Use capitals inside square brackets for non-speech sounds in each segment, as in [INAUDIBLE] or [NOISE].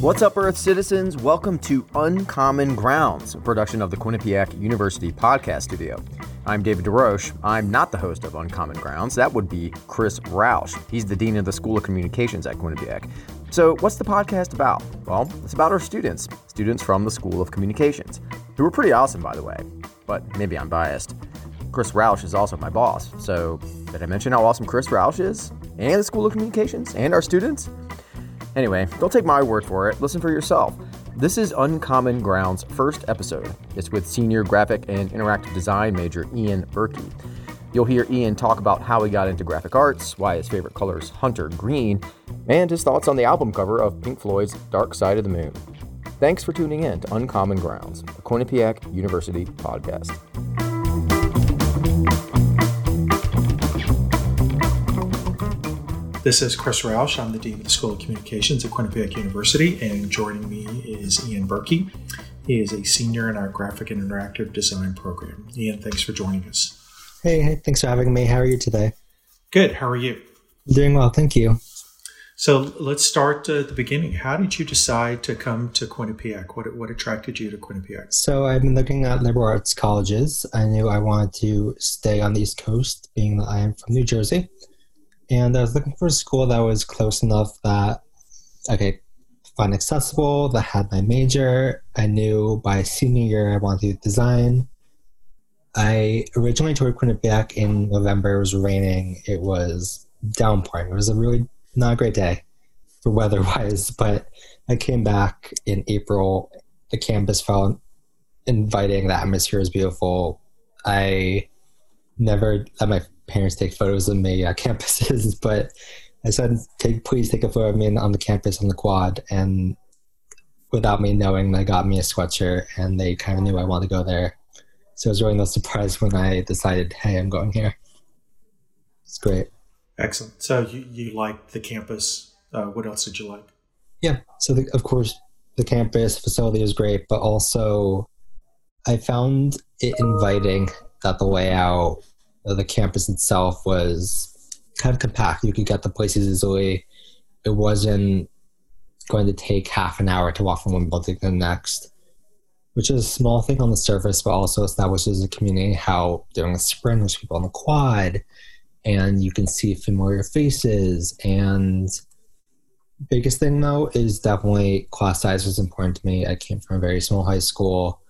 What's up, Earth citizens? Welcome to Uncommon Grounds, a production of the Quinnipiac University podcast studio. I'm David DeRoche. I'm not the host of Uncommon Grounds. That would be Chris Roush. He's the Dean of the School of Communications at Quinnipiac. So, what's the podcast about? Well, it's about our students, students from the School of Communications, who are pretty awesome, by the way, but maybe I'm biased. Chris Roush is also my boss, so did I mention how awesome Chris Roush is? And the School of Communications? And our students? Anyway, don't take my word for it. Listen for yourself. This is Uncommon Ground's first episode. It's with senior graphic and interactive design major Ian Berkey. You'll hear Ian talk about how he got into graphic arts, why his favorite color is hunter green, and his thoughts on the album cover of Pink Floyd's Dark Side of the Moon. Thanks for tuning in to Uncommon Grounds, a Quinnipiac University podcast. This is Chris Roush. I'm the Dean of the School of Communications at Quinnipiac University, and joining me is Ian Berkey. He is a senior in our graphic and interactive design program. Ian, thanks for joining us. Hey, hey, thanks for having me. How are you today? Good. How are you? Doing well, thank you. So let's start at the beginning. How did you decide to come to Quinnipiac? What, what attracted you to Quinnipiac? So I've been looking at liberal arts colleges. I knew I wanted to stay on the East Coast, being that I am from New Jersey and I was looking for a school that was close enough that okay, fun accessible, that had my major. I knew by senior year I wanted to design. I originally toured Quinnipiac in November. It was raining. It was downpouring. It was a really not a great day for weather wise, [LAUGHS] but I came back in April. The campus felt inviting. The atmosphere was beautiful. I never let my parents take photos of me at [LAUGHS] campuses, but I said, "Take please take a photo of me on the campus on the quad." And without me knowing, they got me a sweatshirt, and they kind of knew I wanted to go there. So it was really no surprise when I decided, "Hey, I'm going here." It's great. Excellent. So you you liked the campus. Uh, what else did you like? Yeah. So the, of course, the campus facility is great, but also I found it inviting that the layout Uh, the campus itself was kind of compact. You could get the places easily. It wasn't going to take half an hour to walk from one building to the next, which is a small thing on the surface, but also establishes a community. How during the spring there's people on the quad, and you can see familiar faces. And biggest thing though is definitely class size was important to me. I came from a very small high school.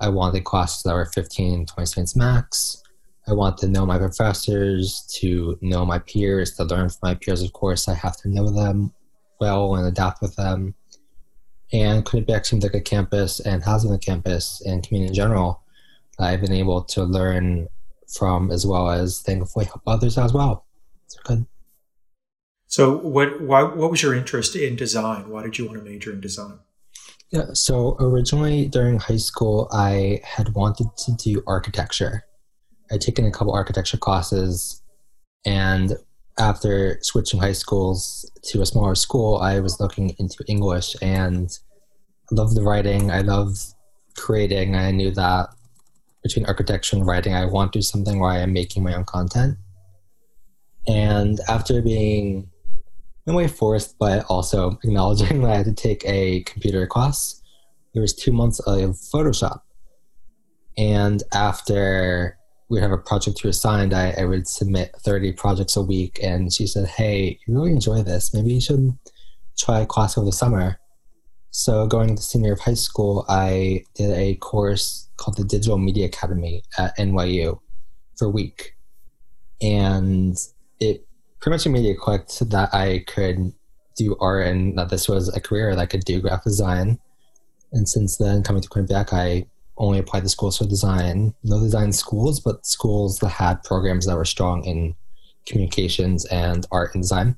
I wanted classes that were 15, 20 students max. I want to know my professors, to know my peers, to learn from my peers. Of course, I have to know them well and adapt with them. And seems like a campus and housing a campus and community in general that I've been able to learn from as well as thankfully help others as well. It's good. So, what why, what was your interest in design? Why did you want to major in design? Yeah, so originally during high school, I had wanted to do architecture. I'd taken a couple architecture classes, and after switching high schools to a smaller school, I was looking into English and I loved the writing. I loved creating. I knew that between architecture and writing, I want to do something where I am making my own content. And after being in a way forced, but also [LAUGHS] acknowledging that I had to take a computer class, there was two months of Photoshop. And after we have a project to assigned, I, I would submit 30 projects a week. And she said, Hey, you really enjoy this. Maybe you should try a class over the summer. So, going to senior of high school, I did a course called the Digital Media Academy at NYU for a week. And it pretty much made it click that I could do art and that this was a career that I could do graphic design. And since then, coming to Quinnipiac, I only applied to schools for design. No design schools, but schools that had programs that were strong in communications and art and design.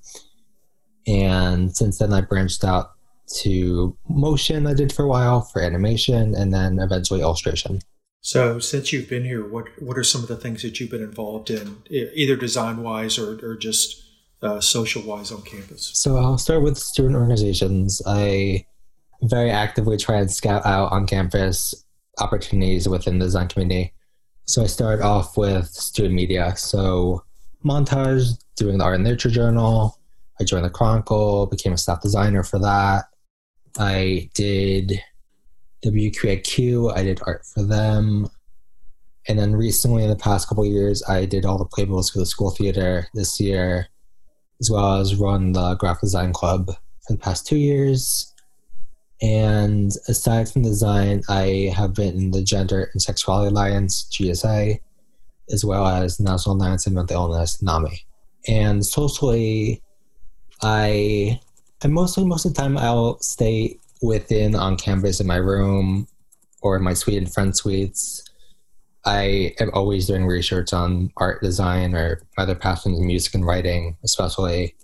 And since then, I branched out to motion. I did for a while for animation, and then eventually illustration. So, since you've been here, what what are some of the things that you've been involved in, either design wise or, or just uh, social wise on campus? So, I'll start with student organizations. I very actively try and scout out on campus opportunities within the design community. So I started off with student media. So montage, doing the art and literature journal. I joined the Chronicle, became a staff designer for that. I did WQAQ, I did art for them. And then recently, in the past couple years, I did all the playbills for the school theater this year, as well as run the graphic design club for the past two years. And aside from design, I have been in the Gender and Sexuality Alliance, GSA, as well as National Alliance of Mental Illness, NAMI. And socially, I, I mostly, most of the time, I'll stay within on campus in my room or in my suite and friend suites. I am always doing research on art design or other passions music and writing, especially.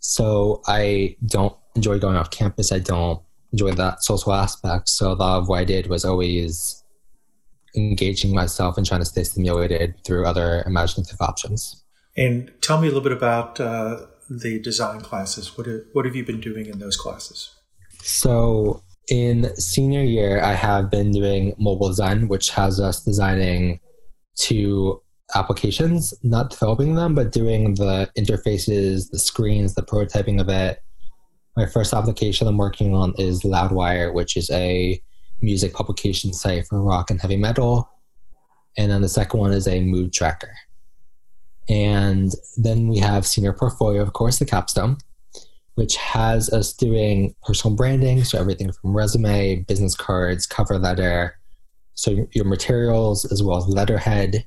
So I don't enjoy going off campus. I don't enjoy that social aspect. So a lot of what I did was always engaging myself and trying to stay stimulated through other imaginative options. And tell me a little bit about uh, the design classes. What, are, what have you been doing in those classes? So in senior year, I have been doing mobile design, which has us designing two applications, not developing them, but doing the interfaces, the screens, the prototyping of it. My first application I'm working on is Loudwire, which is a music publication site for rock and heavy metal. And then the second one is a mood tracker. And then we have senior portfolio, of course, the capstone, which has us doing personal branding. So everything from resume, business cards, cover letter. So your materials, as well as letterhead,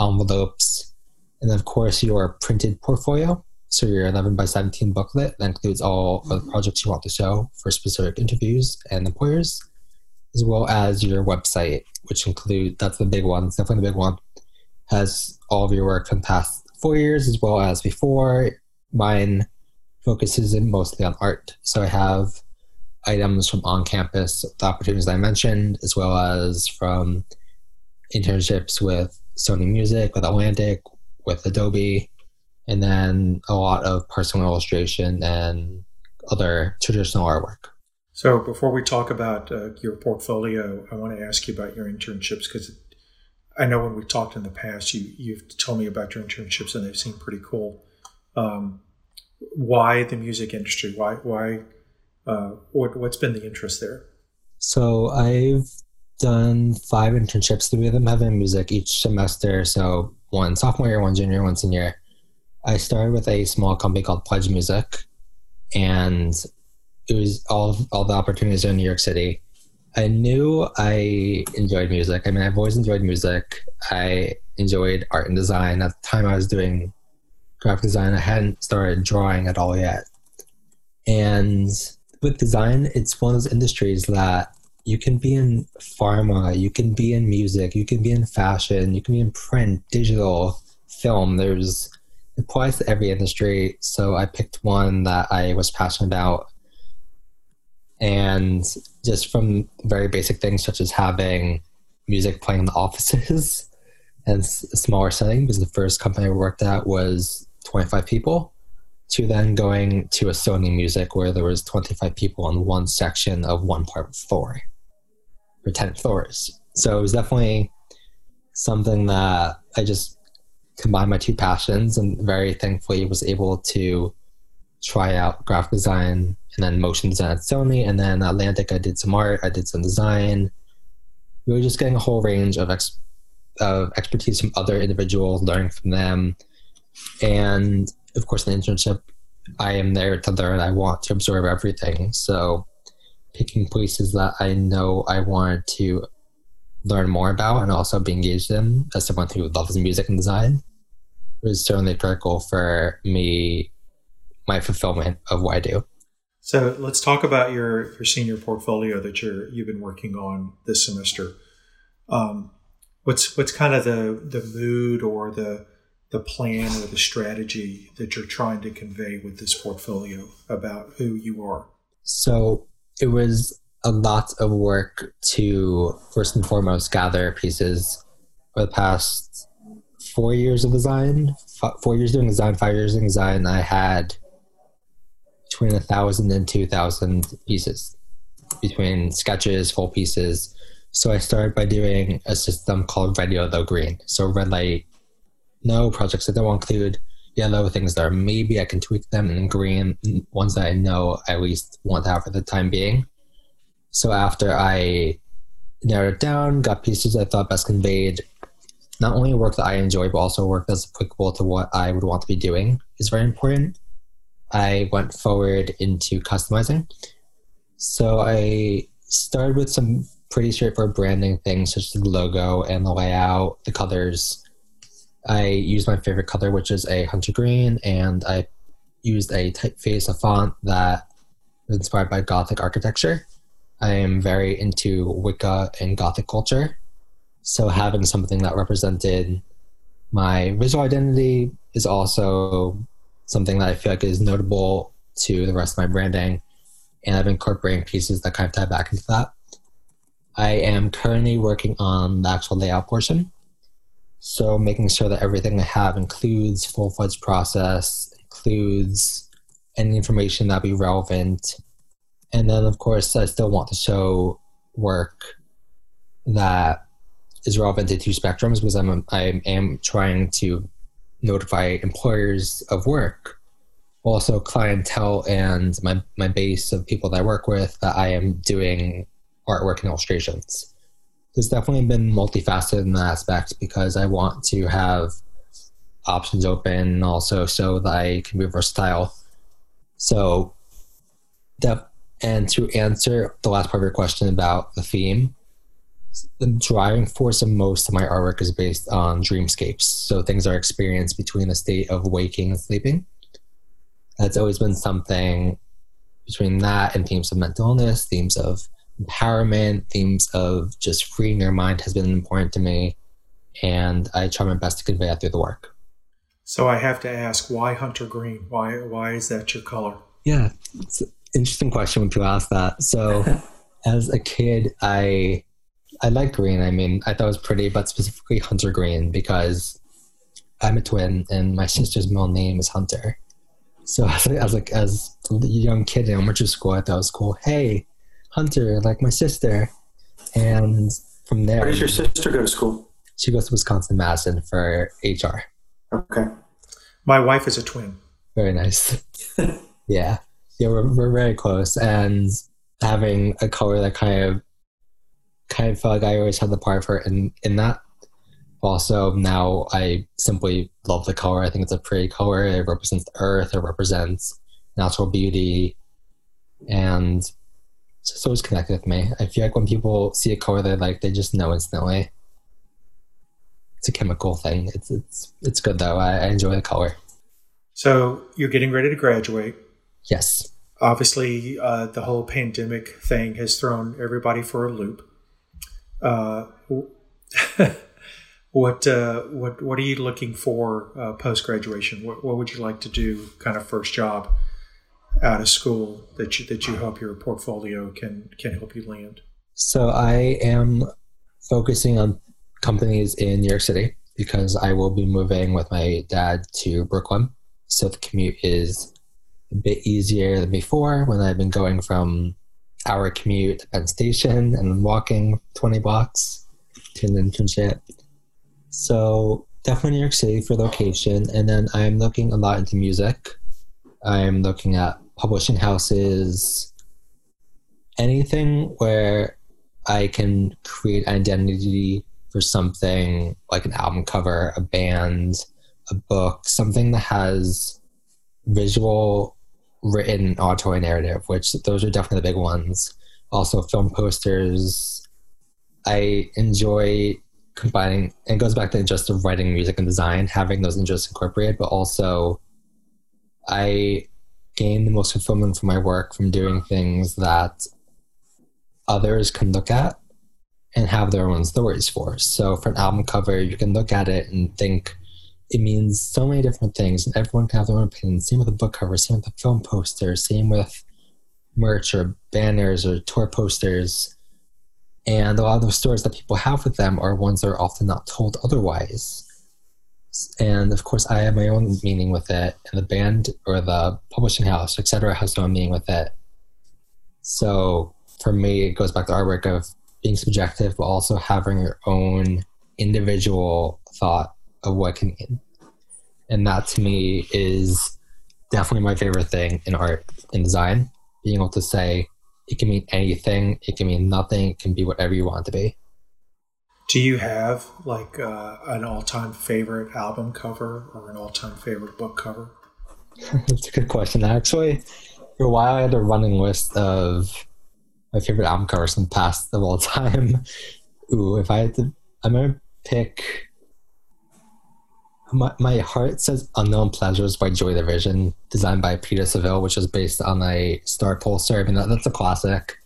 envelopes, and of course your printed portfolio. So your 11 by 17 booklet that includes all of the projects you want to show for specific interviews and employers, as well as your website, which include that's the big one, it's definitely the big one, has all of your work from past four years as well as before. Mine focuses in mostly on art. So I have items from on campus, the opportunities I mentioned, as well as from internships with Sony Music, with Atlantic, with Adobe, and then a lot of personal illustration and other traditional artwork. So before we talk about uh, your portfolio, I want to ask you about your internships because I know when we talked in the past, you you've told me about your internships and they've seemed pretty cool. Um, why the music industry? Why why uh, what what's been the interest there? So I've done five internships. Three of them have been music each semester. So one sophomore year, one junior, one senior. I started with a small company called Pledge Music, and it was all all the opportunities in New York City. I knew I enjoyed music. I mean, I've always enjoyed music. I enjoyed art and design. At the time, I was doing graphic design. I hadn't started drawing at all yet. And with design, it's one of those industries that you can be in pharma, you can be in music, you can be in fashion, you can be in print, digital, film. There's applies to every industry. So I picked one that I was passionate about. And just from very basic things such as having music playing in the [LAUGHS] offices and a smaller setting, because the first company I worked at was 25 people to then going to a Sony Music where there was 25 people on one section of one part of floor for 10 floors. So it was definitely something that I just combined my two passions and very thankfully was able to try out graphic design and then motion design at Sony. And then Atlantic, I did some art, I did some design. We were just getting a whole range of, ex- of expertise from other individuals, learning from them, and of course, the internship, I am there to learn. I want to absorb everything. So, picking places that I know I want to learn more about and also be engaged in as someone who loves music and design was certainly critical for me, my fulfillment of what I do. So let's talk about your, your senior portfolio that you're you've been working on this semester. Um, what's what's kind of the the mood or the the plan or the strategy that you're trying to convey with this portfolio about who you are? So it was a lot of work to first and foremost gather pieces for the past four years of design, four years doing design, five years doing design. I had between a thousand and two thousand pieces between sketches, full pieces. So I started by doing a system called red, yellow, green. So red light, no projects that don't include yellow things that are maybe I can tweak them and green ones that I know I at least want to have for the time being. So after I narrowed it down, got pieces I thought best conveyed not only work that I enjoy, but also work that's applicable to what I would want to be doing is very important. I went forward into customizing. So I started with some pretty straightforward branding things such as the logo and the layout, the colors. I used my favorite color, which is a hunter green, and I used a typeface, a font that was inspired by Gothic architecture. I am very into Wicca and Gothic culture. So having something that represented my visual identity is also something that I feel like is notable to the rest of my branding. And I've been incorporating pieces that kind of tie back into that. I am currently working on the actual layout portion. So making sure that everything I have includes full fledged process, includes any information that be relevant. And then of course I still want to show work that is relevant to two spectrums because I'm I am trying to notify employers of work, also clientele and my my base of people that I work with that I am doing artwork and illustrations. There's definitely been multifaceted in that aspect because I want to have options open also so that I can be versatile. So, that and to answer the last part of your question about the theme, the driving force of most of my artwork is based on dreamscapes. So things are experienced between a state of waking and sleeping. That's always been something between that and themes of mental illness, themes of empowerment, themes of just freeing your mind has been important to me. And I try my best to convey that through the work. So I have to ask, why hunter green? Why why is that your color? Yeah, interesting question when people ask that. So [LAUGHS] as a kid, I I like green. I mean, I thought it was pretty, but specifically hunter green because I'm a twin and my sister's middle name is Hunter. So [LAUGHS] as, as like as a young kid in elementary school, I thought it was cool. Hey, Hunter, like my sister. And from there, where does your sister go to school? She goes to Wisconsin Madison for HR. Okay. My wife is a twin. Very nice. [LAUGHS] yeah, yeah, we're we're very close, and having a color that kind of kind of felt like I always had the part for in in that. Also, now I simply love the color. I think it's a pretty color. It represents the earth. It represents natural beauty, and it's always connected with me. I feel like when people see a color they like, they just know instantly. It's a chemical thing. It's it's it's good though. I, I enjoy the color. So you're getting ready to graduate. Yes. Obviously, uh, the whole pandemic thing has thrown everybody for a loop. Uh, [LAUGHS] what uh, what what are you looking for uh, post graduation? What, what would you like to do? Kind of first job out of school that you that you hope your portfolio can can help you land. So I am focusing on companies in New York City because I will be moving with my dad to Brooklyn. So the commute is a bit easier than before when I've been going from hour commute to Penn Station and walking 20 blocks to an internship. So definitely New York City for location. And then I'm looking a lot into music. I'm looking at publishing houses, anything where I can create identity for something like an album cover, a band, a book, something that has visual written auditory narrative, which those are definitely the big ones. Also, film posters. I enjoy combining, it goes back to just writing music and design, having those interests incorporated, but also I gain the most fulfillment from my work from doing things that others can look at and have their own stories for. So, for an album cover, you can look at it and think, it means so many different things, and everyone can have their own opinion. Same with the book cover, same with the film poster, same with merch or banners or tour posters. And a lot of the stories that people have with them are ones that are often not told otherwise. And of course, I have my own meaning with it, and the band or the publishing house, etc., has their own meaning with it. So for me, it goes back to artwork of being subjective, but also having your own individual thought of what can. And that to me is definitely my favorite thing in art and design. Being able to say, It can mean anything. It can mean nothing. It can be whatever you want it to be. Do you have like uh, an all-time favorite album cover or an all-time favorite book cover? [LAUGHS] That's a good question. Actually, for a while, I had a running list of my favorite album covers from the past of all [LAUGHS] time. Ooh, if I had to, I'm gonna pick. My, my heart says Unknown Pleasures by Joy Division, designed by Peter Saville, which is based on a Star Pulsar. I mean, that, that's a classic.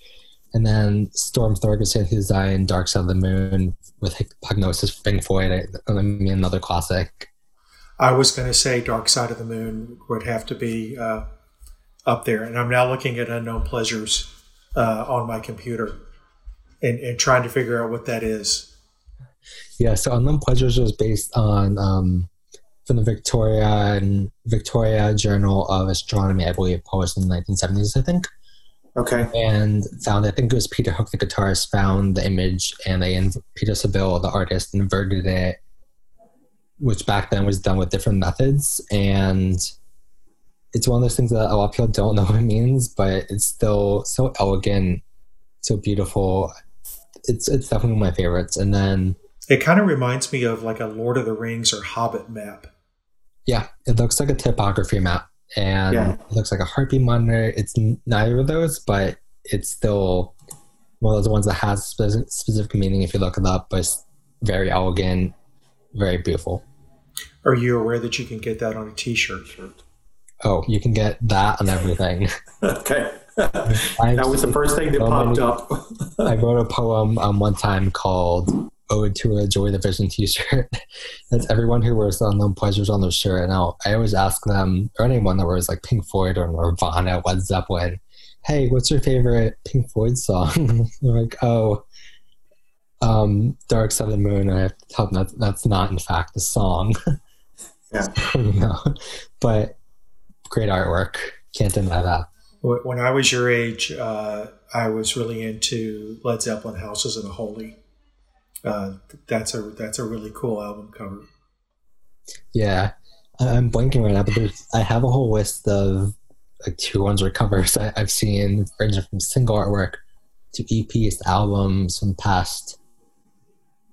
And then Storm Thorgerson, who designed Dark Side of the Moon with Hipgnosis Pink Floyd. I mean, another classic. I was going to say Dark Side of the Moon would have to be uh, up there. And I'm now looking at Unknown Pleasures uh, on my computer and, and trying to figure out what that is. Yeah, so Unknown Pleasures was based on um, from the Victoria and Victoria Journal of Astronomy, I believe, published in the 1970s, I think. Okay. And found, I think it was Peter Hook, the guitarist, found the image, and they and Peter Saville, the artist, inverted it, which back then was done with different methods, and it's one of those things that a lot of people don't [LAUGHS] know what it means, but it's still so elegant, so beautiful. It's it's definitely one of my favorites. And then it kind of reminds me of like a Lord of the Rings or Hobbit map. Yeah, it looks like a typography map, and Yeah. it looks like a heartbeat monitor. It's neither of those, but it's still one of those ones that has specific, specific meaning if you look it up. But it's very elegant, very beautiful. Are you aware that you can get that on a T-shirt? Oh, you can get that on everything. [LAUGHS] Okay. That was the first thing that so popped many- up. I wrote a poem um, one time called "Ode to a Joy Division T-shirt." [LAUGHS] That's everyone who wears the unknown pleasures on their shirt. And I'll, I always ask them, or anyone that wears like Pink Floyd or Nirvana, Led Zeppelin, "Hey, what's your favorite Pink Floyd song?" [LAUGHS] They're like, "Oh, um, Dark Side of the Moon." And I have to tell them that that's not, in fact, the song. [LAUGHS] Yeah. you know, but great artwork. Can't deny that. When I was your age, uh, I was really into Led Zeppelin "Houses of the Holy." Uh, that's a that's a really cool album cover. Yeah, I'm blanking right now, but there's I have a whole list of like two ones or covers I, I've seen ranging from single artwork to EPs to albums from past,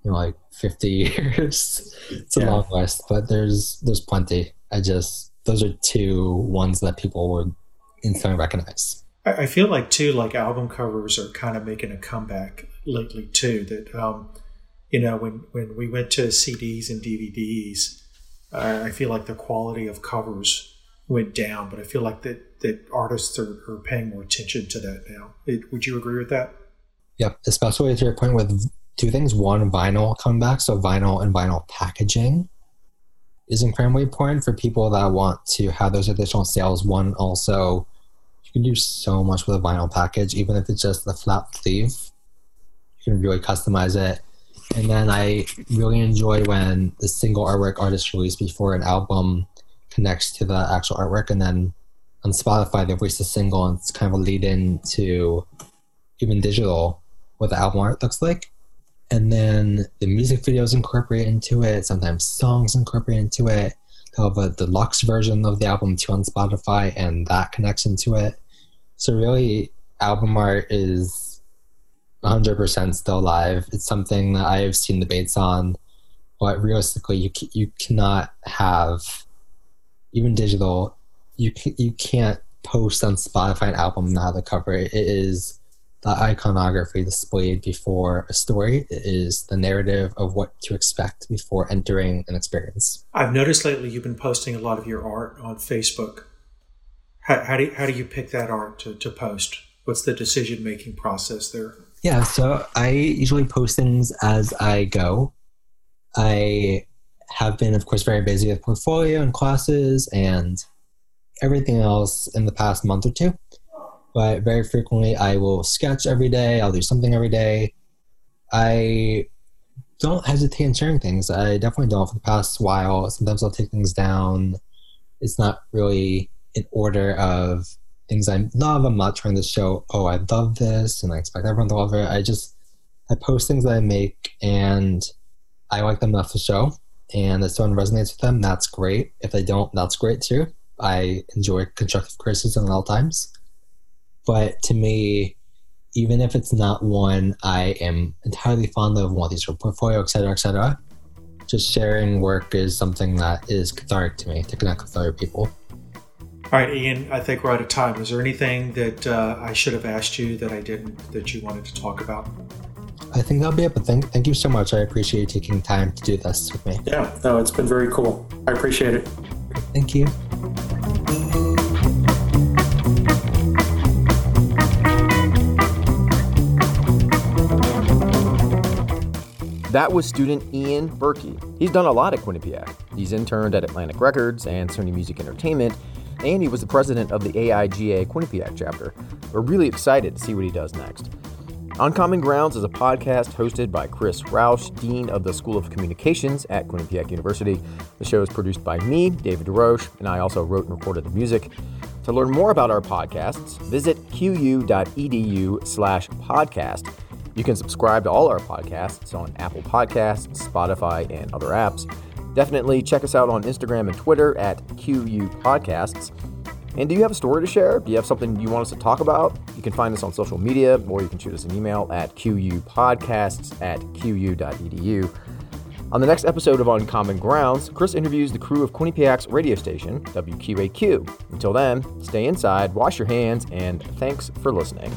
you know, like 50 [LAUGHS] years. It's a Yeah. long list, but there's there's plenty. I just those are two ones that people would instantly recognize. I, I feel like too, like album covers are kind of making a comeback lately too. That um, you know, when when we went to CDs and DVDs, uh, I feel like the quality of covers went down, but I feel like that that artists are, are paying more attention to that now. It, would you agree with that? Yep, especially to your point with two things. One, vinyl coming back, so vinyl and vinyl packaging is incredibly important for people that want to have those additional sales. One, also, you can do so much with a vinyl package, even if it's just the flat sleeve. You can really customize it. And then I really enjoy when the single artwork artist release before an album connects to the actual artwork, and then on Spotify they release a single, and it's kind of a lead in to even digital what the album art looks like. And then the music videos incorporate into it, sometimes songs incorporate into it. They'll have a deluxe version of the album too on Spotify, and that connects into it. So, really, album art is 100% still alive. It's something that I have seen debates on, but realistically, you, you cannot have, even digital, you, you can't post on Spotify an album and have the cover. It is the iconography displayed before a story It is the narrative of what to expect before entering an experience. I've noticed lately you've been posting a lot of your art on Facebook. How, how do you, how do you pick that art to, to post? What's the decision making process there? Yeah, so I usually post things as I go. I have been, of course, very busy with portfolio and classes and everything else in the past month or two. But very frequently, I will sketch every day. I'll do something every day. I don't hesitate in sharing things. I definitely don't for the past while. Sometimes I'll take things down. It's not really in order of things I love. I'm not trying to show, oh, I love this and I expect everyone to love it. I just I post things that I make and I like them enough to show. And if someone resonates with them, that's great. If they don't, that's great too. I enjoy constructive criticism at all times. But to me, even if it's not one I am entirely fond of, want these for portfolio, et cetera, et cetera, just sharing work is something that is cathartic to me to connect with other people. All right, Ian, I think we're out of time. Is there anything that uh, I should have asked you that I didn't that you wanted to talk about? I think that'll be it, but thank, thank you so much. I appreciate you taking time to do this with me. Yeah, no, it's been very cool. I appreciate it. Thank you. That was student Ian Berkey. He's done a lot at Quinnipiac. He's interned at Atlantic Records and Sony Music Entertainment, and he was the president of the AIGA Quinnipiac chapter. We're really excited to see what he does next. Uncommon Grounds is a podcast hosted by Chris Roush, Dean of the School of Communications at Quinnipiac University. The show is produced by me, David DeRoche, and I also wrote and recorded the music. To learn more about our podcasts, visit qu.edu slash podcast. You can subscribe to all our podcasts on Apple Podcasts, Spotify, and other apps. Definitely check us out on Instagram and Twitter at QU Podcasts. And do you have a story to share? Do you have something you want us to talk about? You can find us on social media, or you can shoot us an email at qupodcasts at qu.edu. On the next episode of Uncommon Grounds, Chris interviews the crew of Quinnipiac's radio station, WQAQ. Until then, stay inside, wash your hands, and thanks for listening.